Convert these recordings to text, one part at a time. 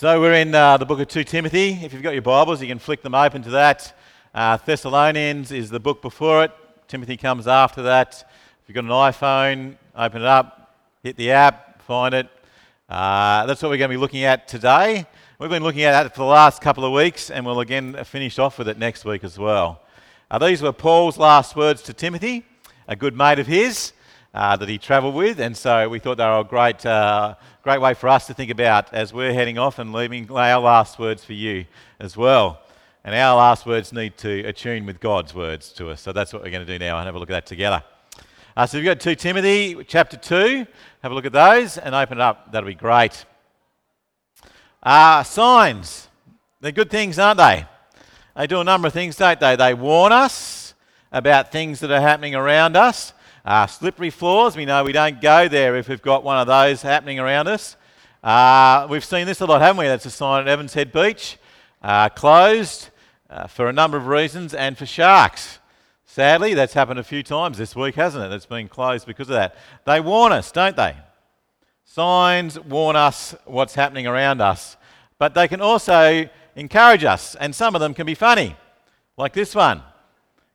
So we're in uh, the book of 2 Timothy. If you've got your Bibles, you can flick them open to that. Uh, Thessalonians is the book before it. Timothy comes after that. If you've got an iPhone, open it up, hit the app, find it. Uh, that's what we're going to be looking at today. We've been looking at it for the last couple of weeks, and we'll again finish off with it next week as well. Uh, these were Paul's last words to Timothy, a good mate of his uh, that he travelled with, and so we thought they were a great, uh, great way for us to think about as we're heading off and leaving our last words for you as well. And our last words need to attune with God's words to us. So that's what we're going to do now and have a look at that together. Uh, so we've got 2 Timothy chapter 2. Have a look at those and open it up. That'll be great. Uh, signs. They're good things, aren't they? They do a number of things, don't they? They warn us about things that are happening around us. Uh, slippery floors, we know we don't go there if we've got one of those happening around us. Uh, we've seen this a lot, haven't we? That's a sign at Evans Head Beach. Uh, closed uh, for a number of reasons and for sharks. Sadly, that's happened a few times this week, hasn't it? It's been closed because of that. They warn us, don't they? Signs warn us what's happening around us, but they can also encourage us, and some of them can be funny, like this one.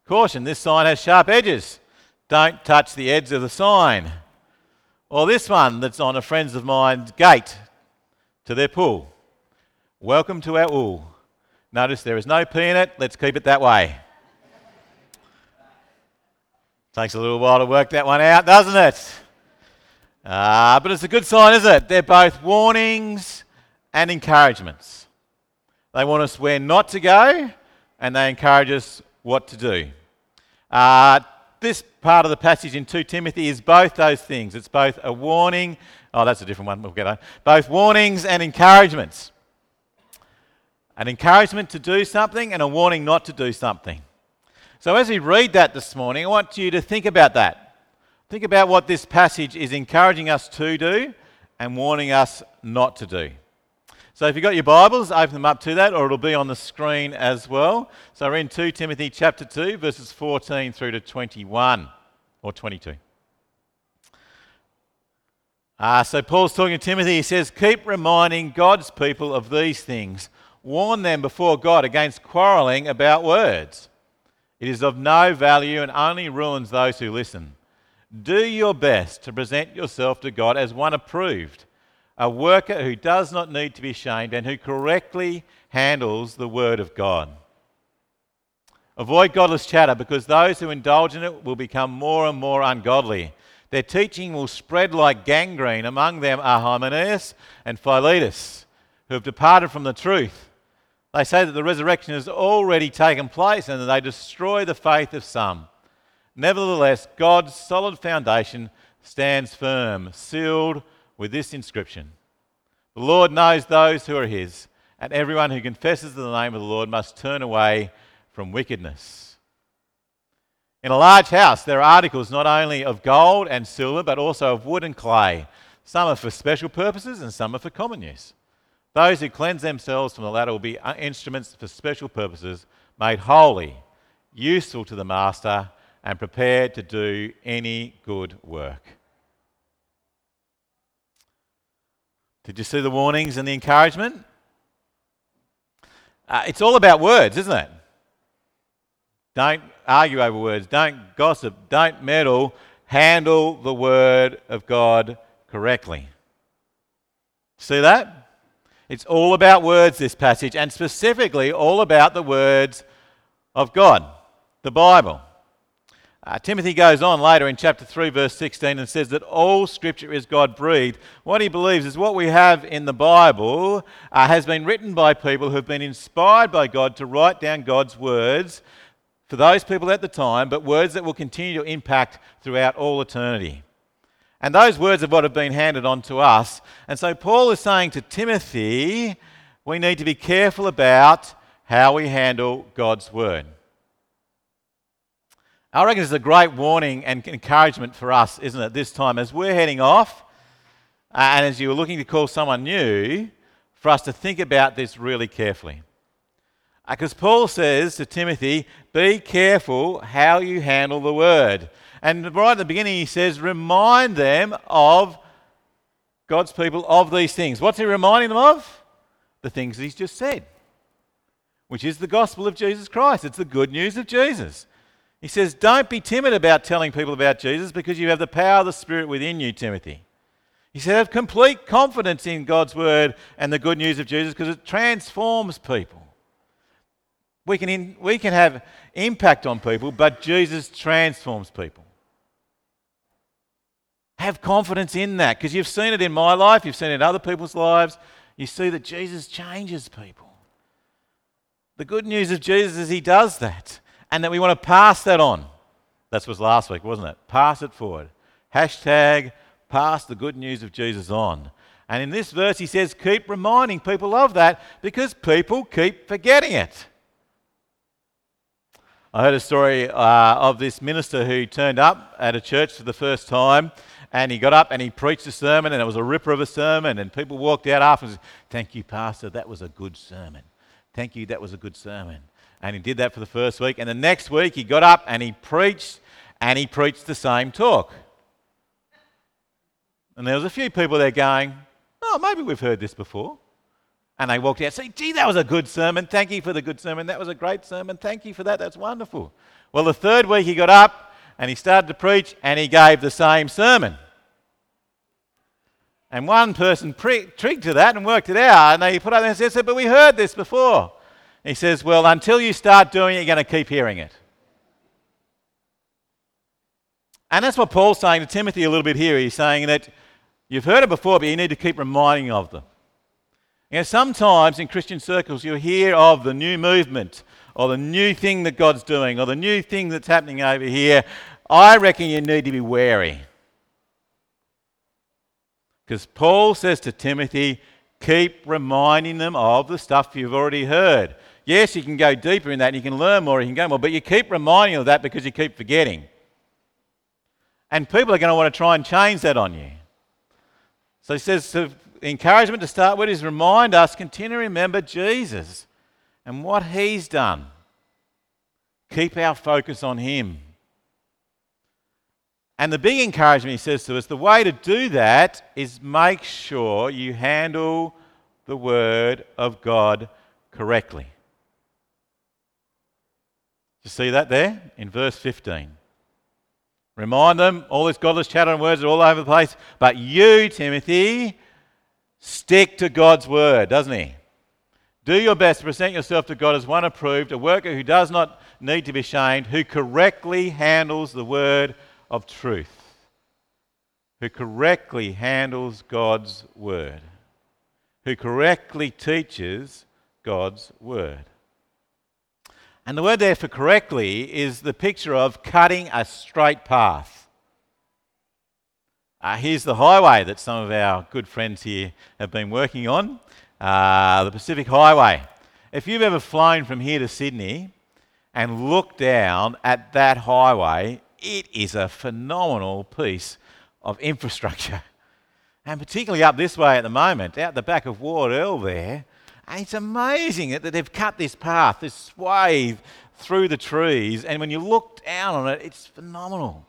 Caution, this sign has sharp edges. Don't touch the edge of the sign. Or this one that's on a friends of mine's gate to their pool. Welcome to our pool. Notice there is no P in it. Let's keep it that way. Takes a little while to work that one out, doesn't it? Uh, but it's a good sign, isn't it? They're both warnings and encouragements. They want us where not to go, and they encourage us what to do. Uh, this part of the passage in 2 Timothy is both those things. It's both a warning, oh, that's a different one, we'll get on. Both warnings and encouragements. An encouragement to do something and a warning not to do something. So, as we read that this morning, I want you to think about that. Think about what this passage is encouraging us to do and warning us not to do. So if you've got your Bibles, open them up to that, or it'll be on the screen as well. So we're in 2 Timothy chapter 2, verses 14 through to 21 or 22. Uh, so Paul's talking to Timothy. He says, Keep reminding God's people of these things. Warn them before God against quarreling about words. It is of no value and only ruins those who listen. Do your best to present yourself to God as one approved a worker who does not need to be shamed and who correctly handles the word of God. Avoid godless chatter because those who indulge in it will become more and more ungodly. Their teaching will spread like gangrene. Among them are Hymenaeus and Philetus, who have departed from the truth. They say that the resurrection has already taken place and that they destroy the faith of some. Nevertheless, God's solid foundation stands firm, sealed with this inscription The Lord knows those who are his, and everyone who confesses the name of the Lord must turn away from wickedness. In a large house, there are articles not only of gold and silver, but also of wood and clay. Some are for special purposes, and some are for common use. Those who cleanse themselves from the latter will be instruments for special purposes, made holy, useful to the master, and prepared to do any good work. Did you see the warnings and the encouragement? Uh, it's all about words, isn't it? Don't argue over words. Don't gossip. Don't meddle. Handle the word of God correctly. See that? It's all about words, this passage, and specifically all about the words of God, the Bible. Uh, Timothy goes on later in chapter 3, verse 16, and says that all scripture is God breathed. What he believes is what we have in the Bible uh, has been written by people who have been inspired by God to write down God's words for those people at the time, but words that will continue to impact throughout all eternity. And those words are what have been handed on to us. And so Paul is saying to Timothy, we need to be careful about how we handle God's word. I reckon it's a great warning and encouragement for us, isn't it, this time as we're heading off and as you're looking to call someone new, for us to think about this really carefully. Because Paul says to Timothy, be careful how you handle the word. And right at the beginning, he says, remind them of God's people of these things. What's he reminding them of? the things he's just said, which is the gospel of Jesus Christ. It's the good news of Jesus. He says, Don't be timid about telling people about Jesus because you have the power of the Spirit within you, Timothy. He said, Have complete confidence in God's word and the good news of Jesus because it transforms people. We can, in, we can have impact on people, but Jesus transforms people. Have confidence in that because you've seen it in my life, you've seen it in other people's lives. You see that Jesus changes people. The good news of Jesus is he does that and that we want to pass that on. That was last week, wasn't it? Pass it forward. Hashtag pass the good news of Jesus on. And in this verse, he says, keep reminding people of that because people keep forgetting it. I heard a story uh, of this minister who turned up at a church for the first time and he got up and he preached a sermon and it was a ripper of a sermon and people walked out after and said, Thank you, Pastor, that was a good sermon. Thank you, that was a good sermon. And he did that for the first week. And the next week he got up and he preached and he preached the same talk. And there was a few people there going, Oh, maybe we've heard this before. And they walked out saying, Gee, that was a good sermon. Thank you for the good sermon. That was a great sermon. Thank you for that. That's wonderful. Well, the third week he got up and he started to preach and he gave the same sermon. And one person pre- trigged to that and worked it out. And they put up there and said, But we heard this before. he says, Well, until you start doing it, you're going to keep hearing it. And that's what Paul's saying to Timothy a little bit here. He's saying that you've heard it before, but you need to keep reminding of them. Know, sometimes in Christian circles, you'll hear of the new movement or the new thing that God's doing or the new thing that's happening over here. I reckon you need to be wary. Because Paul says to Timothy, keep reminding them of the stuff you've already heard. Yes, you can go deeper in that and you can learn more, you can go more, but you keep reminding them of that because you keep forgetting. And people are going to want to try and change that on you. So he says, the encouragement to start with is remind us, continue to remember Jesus and what he's done. Keep our focus on him. And the big encouragement he says to us the way to do that is make sure you handle the word of God correctly. You see that there in verse 15? Remind them, all this godless chatter and words are all over the place. But you, Timothy, stick to God's word, doesn't he? Do your best to present yourself to God as one approved, a worker who does not need to be shamed, who correctly handles the word of truth, who correctly handles God's word, who correctly teaches God's word. And the word there for correctly is the picture of cutting a straight path. Uh, here's the highway that some of our good friends here have been working on uh, the Pacific Highway. If you've ever flown from here to Sydney and looked down at that highway, it is a phenomenal piece of infrastructure. And particularly up this way at the moment, out the back of Wardell there, it's amazing that they've cut this path, this swathe through the trees, and when you look down on it, it's phenomenal.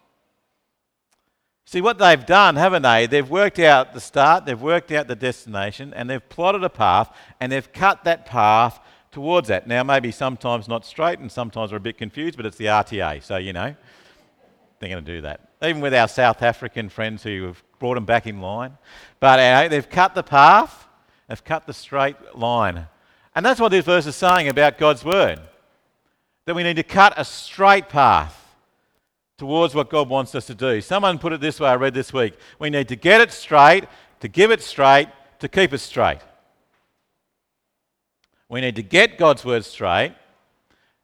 See, what they've done, haven't they? They've worked out the start, they've worked out the destination, and they've plotted a path, and they've cut that path towards that. Now, maybe sometimes not straight, and sometimes we're a bit confused, but it's the RTA, so you know they're going to do that. Even with our South African friends who have brought them back in line. But uh, they've cut the path, they've cut the straight line. And that's what this verse is saying about God's word that we need to cut a straight path towards what God wants us to do. Someone put it this way I read this week we need to get it straight, to give it straight, to keep it straight. We need to get God's word straight.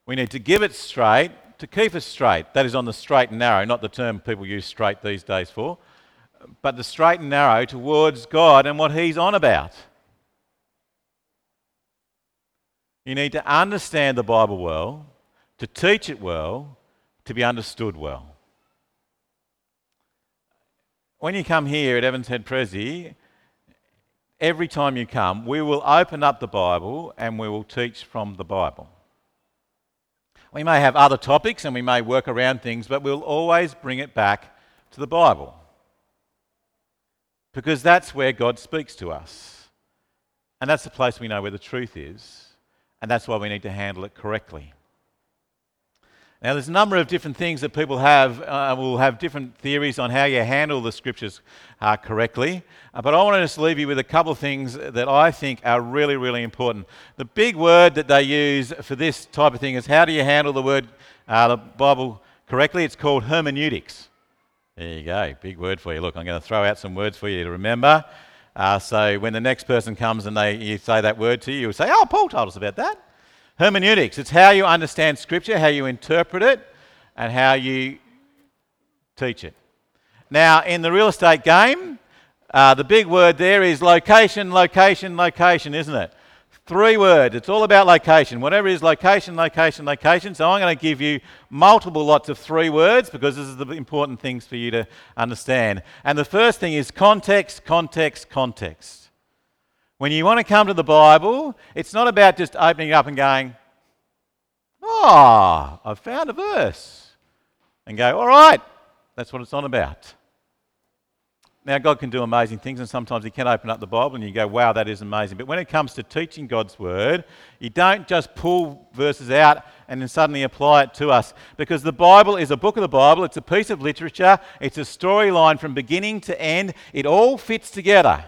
We need to give it straight to keep us straight. That is on the straight and narrow, not the term people use straight these days for, but the straight and narrow towards God and what He's on about. You need to understand the Bible well, to teach it well, to be understood well. When you come here at Evans Head Prezi, every time you come, we will open up the Bible and we will teach from the Bible. We may have other topics and we may work around things, but we'll always bring it back to the Bible. Because that's where God speaks to us. And that's the place we know where the truth is. And that's why we need to handle it correctly. Now, there's a number of different things that people have, uh, will have different theories on how you handle the scriptures uh, correctly. Uh, but I want to just leave you with a couple of things that I think are really, really important. The big word that they use for this type of thing is how do you handle the word, uh, the Bible correctly? It's called hermeneutics. There you go, big word for you. Look, I'm going to throw out some words for you to remember. Uh, so when the next person comes and they, you say that word to you, you'll say, Oh, Paul told us about that. Hermeneutics, it's how you understand Scripture, how you interpret it, and how you teach it. Now, in the real estate game, uh, the big word there is location, location, location, isn't it? Three words. It's all about location. Whatever is location, location, location. So I'm going to give you multiple lots of three words because this is the important things for you to understand. And the first thing is context, context, context. When you want to come to the Bible, it's not about just opening it up and going, oh, I've found a verse. And go, all right, that's what it's on about. Now, God can do amazing things, and sometimes He can open up the Bible and you go, wow, that is amazing. But when it comes to teaching God's Word, you don't just pull verses out and then suddenly apply it to us. Because the Bible is a book of the Bible, it's a piece of literature, it's a storyline from beginning to end. It all fits together.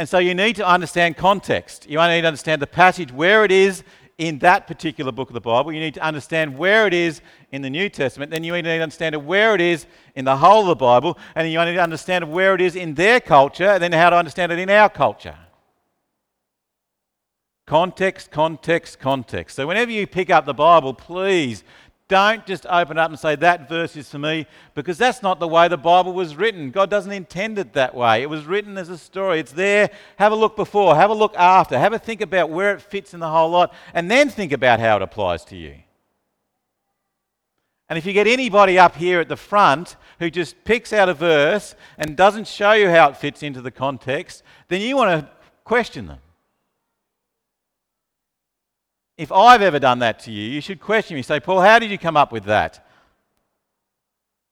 And so you need to understand context. You need to understand the passage, where it is in that particular book of the Bible. You need to understand where it is in the New Testament. Then you need to understand where it is in the whole of the Bible. And you need to understand where it is in their culture, and then how to understand it in our culture. Context, context, context. So whenever you pick up the Bible, please don't just open up and say, that verse is for me, because that's not the way the Bible was written. God doesn't intend it that way. It was written as a story. It's there. Have a look before, have a look after, have a think about where it fits in the whole lot, and then think about how it applies to you. And if you get anybody up here at the front who just picks out a verse and doesn't show you how it fits into the context, then you want to question them. If I've ever done that to you, you should question me. Say, Paul, how did you come up with that?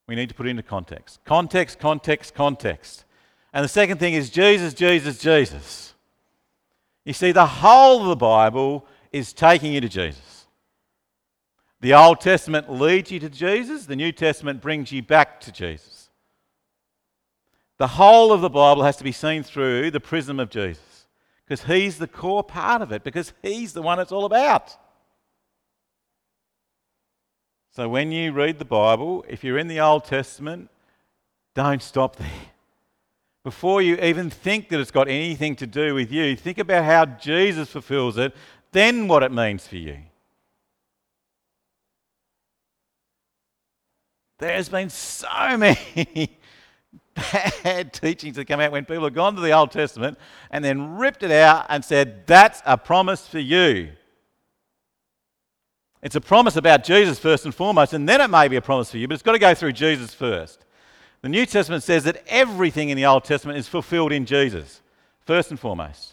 We need to put it into context. Context, context, context. And the second thing is Jesus, Jesus, Jesus. You see, the whole of the Bible is taking you to Jesus. The Old Testament leads you to Jesus, the New Testament brings you back to Jesus. The whole of the Bible has to be seen through the prism of Jesus because He's the core part of it, because He's the one it's all about. So when you read the Bible, if you're in the Old Testament, don't stop there. Before you even think that it's got anything to do with you, think about how Jesus fulfills it, then what it means for you. There's been so many bad teachings that come out when people have gone to the Old Testament and then ripped it out and said, That's a promise for you. It's a promise about Jesus first and foremost, and then it may be a promise for you, but it's got to go through Jesus first. The New Testament says that everything in the Old Testament is fulfilled in Jesus, first and foremost.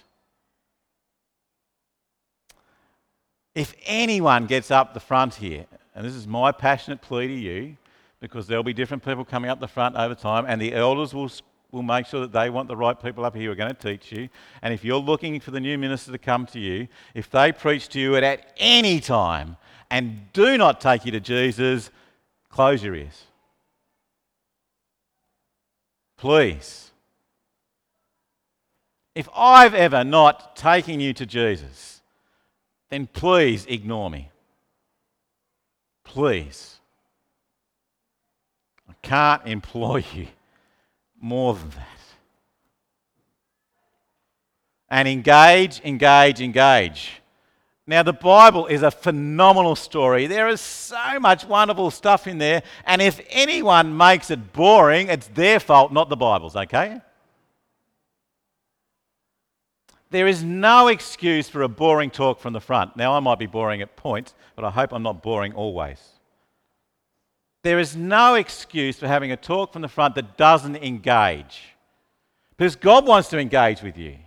If anyone gets up the front here, and this is my passionate plea to you, because there'll be different people coming up the front over time, and the elders will, will make sure that they want the right people up here who are going to teach you. And if you're looking for the new minister to come to you, if they preach to you at, at any time and do not take you to Jesus, close your ears. Please. If I've ever not taken you to Jesus, then please ignore me. Please can't employ you more than that. And engage, engage, engage. Now, the Bible is a phenomenal story. There is so much wonderful stuff in there. And if anyone makes it boring, it's their fault, not the Bible's, okay? There is no excuse for a boring talk from the front. Now, I might be boring at points, but I hope I'm not boring always. There is no excuse for having a talk from the front that doesn't engage. Because God wants to engage with you.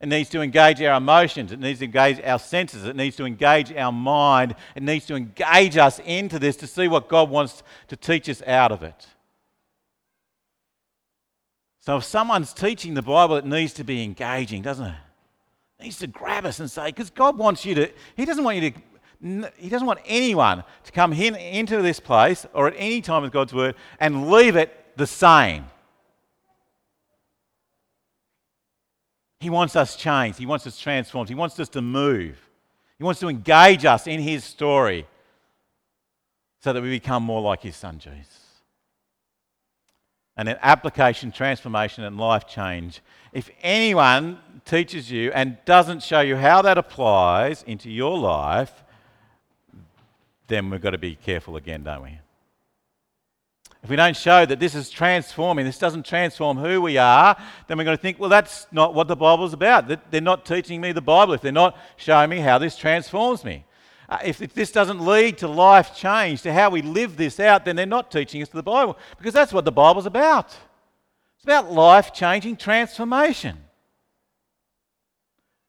It needs to engage our emotions. It needs to engage our senses. It needs to engage our mind. It needs to engage us into this to see what God wants to teach us out of it. So if someone's teaching the Bible, it needs to be engaging, doesn't it? It needs to grab us and say, because God wants you to, He doesn't want you to, He doesn't want anyone to come in, into this place or at any time with God's Word and leave it the same. He wants us changed. He wants us transformed. He wants us to move. He wants to engage us in His story so that we become more like His Son Jesus. And then application, transformation, and life change. If anyone teaches you and doesn't show you how that applies into your life, then we've got to be careful again, don't we? If we don't show that this is transforming, this doesn't transform who we are, then we're going to think, well, that's not what the Bible's about. They're not teaching me the Bible if they're not showing me how this transforms me. Uh, if, if this doesn't lead to life change, to how we live this out, then they're not teaching us the Bible because that's what the Bible's about. It's about life changing transformation.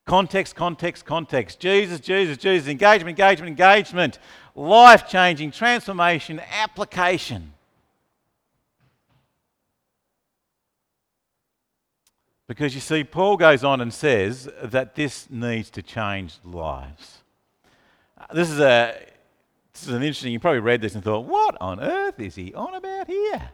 Context, context, context. Jesus, Jesus, Jesus. Engagement, engagement, engagement. Life changing transformation, application. Because you see, Paul goes on and says that this needs to change lives. This is a this is an interesting. You probably read this and thought, "What on earth is he on about here?"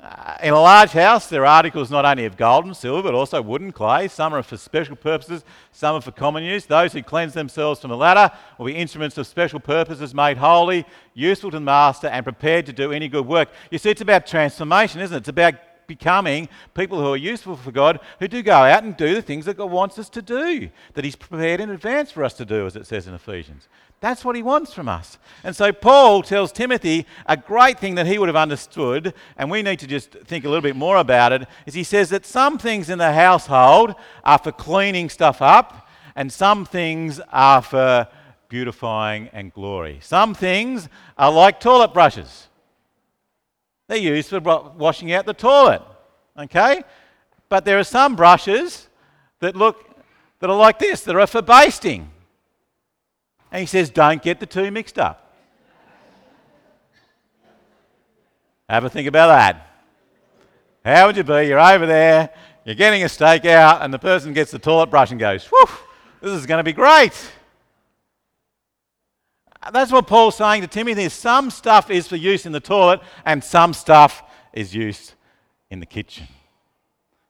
Uh, in a large house, there are articles not only of gold and silver, but also wood and clay. Some are for special purposes, some are for common use. Those who cleanse themselves from the latter will be instruments of special purposes, made holy, useful to the master, and prepared to do any good work. You see, it's about transformation, isn't it? It's about becoming people who are useful for God, who do go out and do the things that God wants us to do, that He's prepared in advance for us to do, as it says in Ephesians. That's what He wants from us. And so Paul tells Timothy a great thing that he would have understood, and we need to just think a little bit more about it, is he says that some things in the household are for cleaning stuff up, and some things are for beautifying and glory. Some things are like toilet brushes. They're used for washing out the toilet. Okay? But there are some brushes that look that are like this, that are for basting. And he says, don't get the two mixed up. Have a think about that. How would you be? You're over there, you're getting a steak out, and the person gets the toilet brush and goes, whew, this is going to be great. That's what Paul's saying to Timothy. is Some stuff is for use in the toilet, and some stuff is used in the kitchen.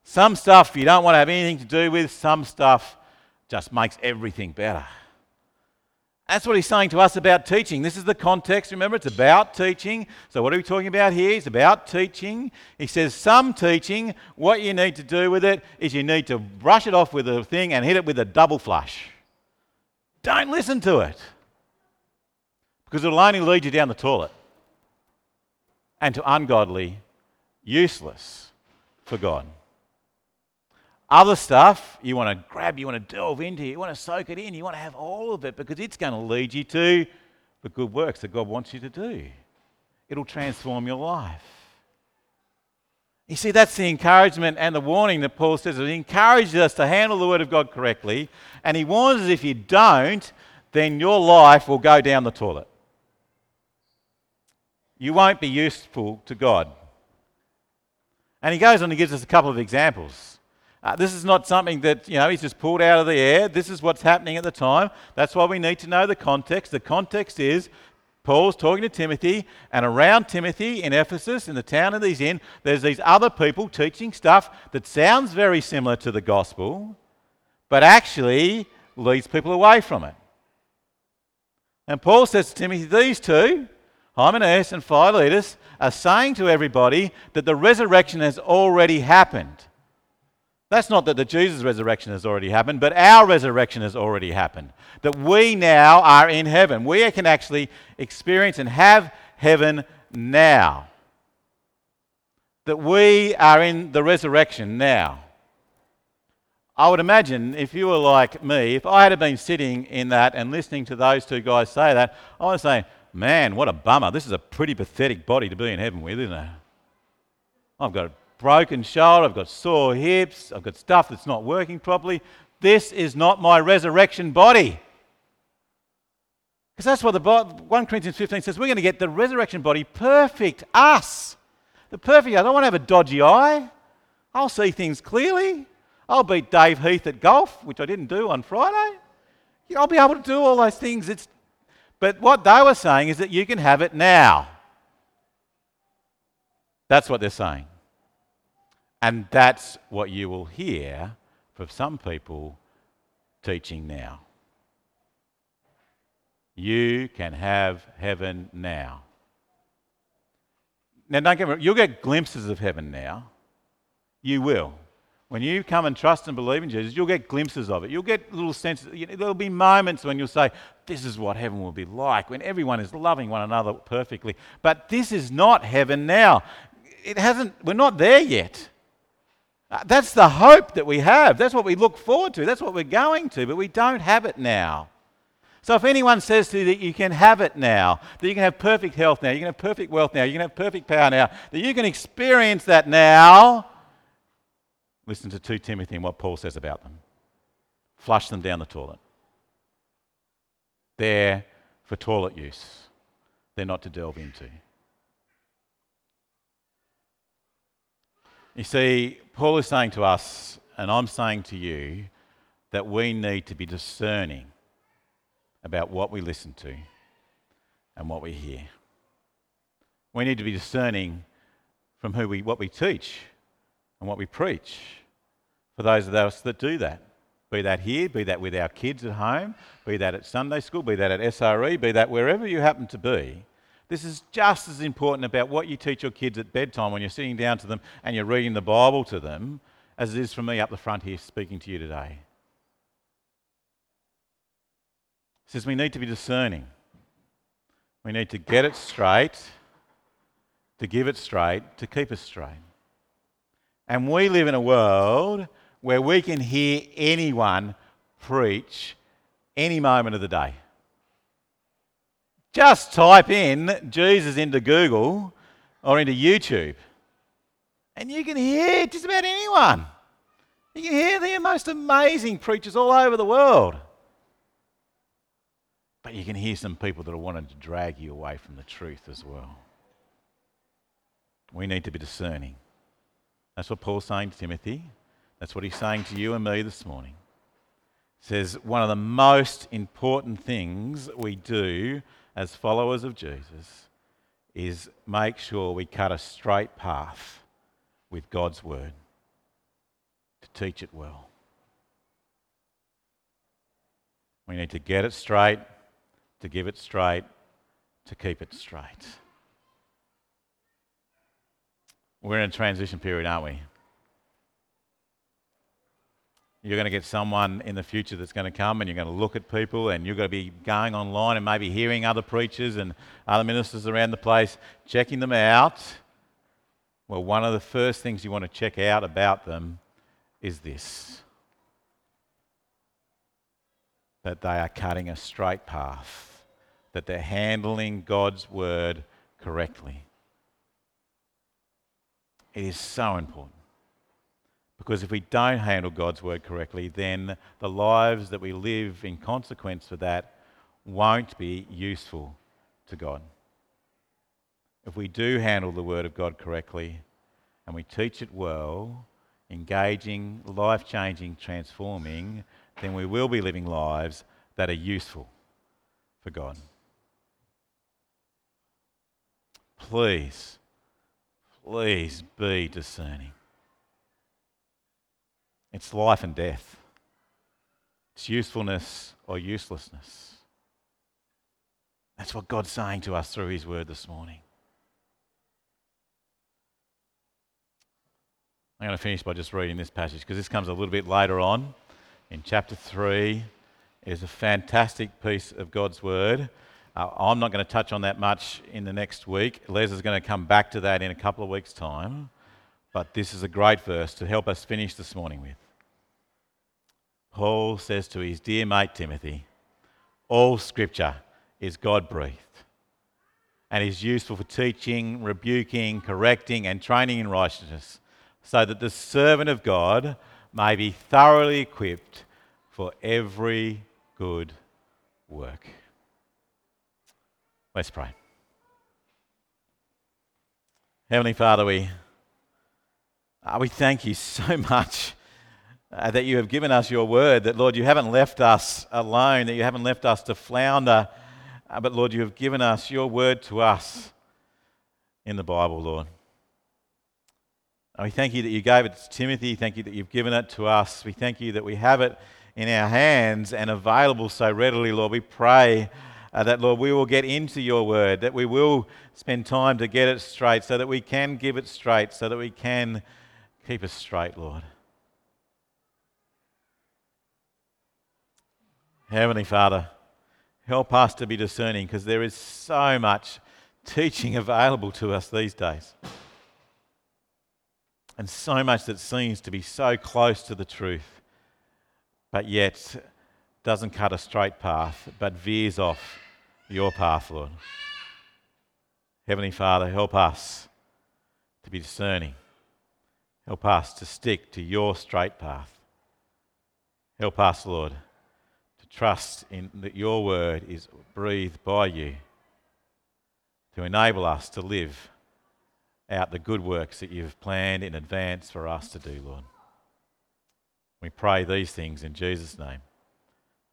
Some stuff you don't want to have anything to do with, some stuff just makes everything better. That's what he's saying to us about teaching. This is the context. Remember, it's about teaching. So, what are we talking about here? It's about teaching. He says, Some teaching, what you need to do with it is you need to brush it off with a thing and hit it with a double flush. Don't listen to it because it'll only lead you down the toilet and to ungodly, useless for God. Other stuff you want to grab, you want to delve into, you want to soak it in, you want to have all of it because it's going to lead you to the good works that God wants you to do. It'll transform your life. You see, that's the encouragement and the warning that Paul says. He encourages us to handle the Word of God correctly, and he warns us if you don't, then your life will go down the toilet you won't be useful to God. And he goes on and gives us a couple of examples. Uh, this is not something that, you know, he's just pulled out of the air. This is what's happening at the time. That's why we need to know the context. The context is Paul's talking to Timothy, and around Timothy in Ephesus, in the town that he's in, there's these other people teaching stuff that sounds very similar to the gospel, but actually leads people away from it. And Paul says to Timothy, these two, Hymenaeus and Philetus are saying to everybody that the resurrection has already happened. That's not that the Jesus resurrection has already happened, but our resurrection has already happened. That we now are in heaven. We can actually experience and have heaven now. That we are in the resurrection now. I would imagine if you were like me, if I had been sitting in that and listening to those two guys say that, I was saying, Man, what a bummer. This is a pretty pathetic body to be in heaven with, isn't it? I've got a broken shoulder, I've got sore hips, I've got stuff that's not working properly. This is not my resurrection body. Because that's what the 1 Corinthians 15 says. We're going to get the resurrection body perfect, us. The perfect. I don't want to have a dodgy eye. I'll see things clearly. I'll beat Dave Heath at golf, which I didn't do on Friday. I'll be able to do all those things. It's, but what they were saying is that you can have it now. That's what they're saying. And that's what you will hear from some people teaching now. You can have heaven now. Now, don't get me wrong, you'll get glimpses of heaven now. You will. When you come and trust and believe in Jesus, you'll get glimpses of it. You'll get little senses. There'll be moments when you'll say, This is what heaven will be like, when everyone is loving one another perfectly. But this is not heaven now. It hasn't, we're not there yet. Uh, that's the hope that we have. That's what we look forward to. That's what we're going to, but we don't have it now. So if anyone says to you that you can have it now, that you can have perfect health now, you can have perfect wealth now, you can have perfect power now, that you can experience that now, listen to 2 Timothy and what Paul says about them. Flush them down the toilet. They're for toilet use, they're not to delve into. You see, Paul is saying to us, and I'm saying to you, that we need to be discerning about what we listen to and what we hear. We need to be discerning from who we, what we teach and what we preach for those of us that do that. Be that here, be that with our kids at home, be that at Sunday school, be that at SRE, be that wherever you happen to be. This is just as important about what you teach your kids at bedtime when you're sitting down to them and you're reading the Bible to them as it is for me up the front here speaking to you today. It says we need to be discerning. We need to get it straight, to give it straight, to keep it straight. And we live in a world where we can hear anyone preach any moment of the day. Just type in Jesus into Google or into YouTube, and you can hear just about anyone. You can hear the most amazing preachers all over the world. But you can hear some people that are wanting to drag you away from the truth as well. We need to be discerning. That's what Paul's saying to Timothy. That's what he's saying to you and me this morning. He says one of the most important things we do as followers of Jesus is make sure we cut a straight path with God's word to teach it well. We need to get it straight, to give it straight, to keep it straight. We're in a transition period, aren't we? You're going to get someone in the future that's going to come and you're going to look at people and you're going to be going online and maybe hearing other preachers and other ministers around the place, checking them out. Well, one of the first things you want to check out about them is this that they are cutting a straight path, that they're handling God's word correctly. It is so important. Because if we don't handle God's word correctly, then the lives that we live in consequence of that won't be useful to God. If we do handle the word of God correctly and we teach it well, engaging, life changing, transforming, then we will be living lives that are useful for God. Please, please be discerning. It's life and death. It's usefulness or uselessness. That's what God's saying to us through His word this morning. I'm going to finish by just reading this passage because this comes a little bit later on in chapter 3. It is a fantastic piece of God's word. Uh, I'm not going to touch on that much in the next week. Les is going to come back to that in a couple of weeks' time. But this is a great verse to help us finish this morning with. Paul says to his dear mate Timothy, All scripture is God breathed and is useful for teaching, rebuking, correcting, and training in righteousness, so that the servant of God may be thoroughly equipped for every good work. Let's pray. Heavenly Father, we Uh, we thank you so much uh, that you have given us your word, that, Lord, you haven't left us alone, that you haven't left us to flounder, uh, but, Lord, you have given us your word to us in the Bible, Lord. We thank you that you gave it to Timothy. Thank you that you've given it to us. We thank you that we have it in our hands and available so readily, Lord. We pray uh, that, Lord, we will get into your word, that we will spend time to get it straight so that we can give it straight, so that we can keep it straight, Lord. Heavenly Father, help us to be discerning because there is so much teaching available to us these days. And so much that seems to be so close to the truth, but yet doesn't cut a straight path, but veers off your path, Lord. Heavenly Father, help us to be discerning. Help us to stick to your straight path. Help us, Lord to trust in that your word is breathed by you to enable us to live out the good works that you've planned in advance for us to do, Lord. We pray these things in Jesus' name.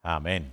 Amen.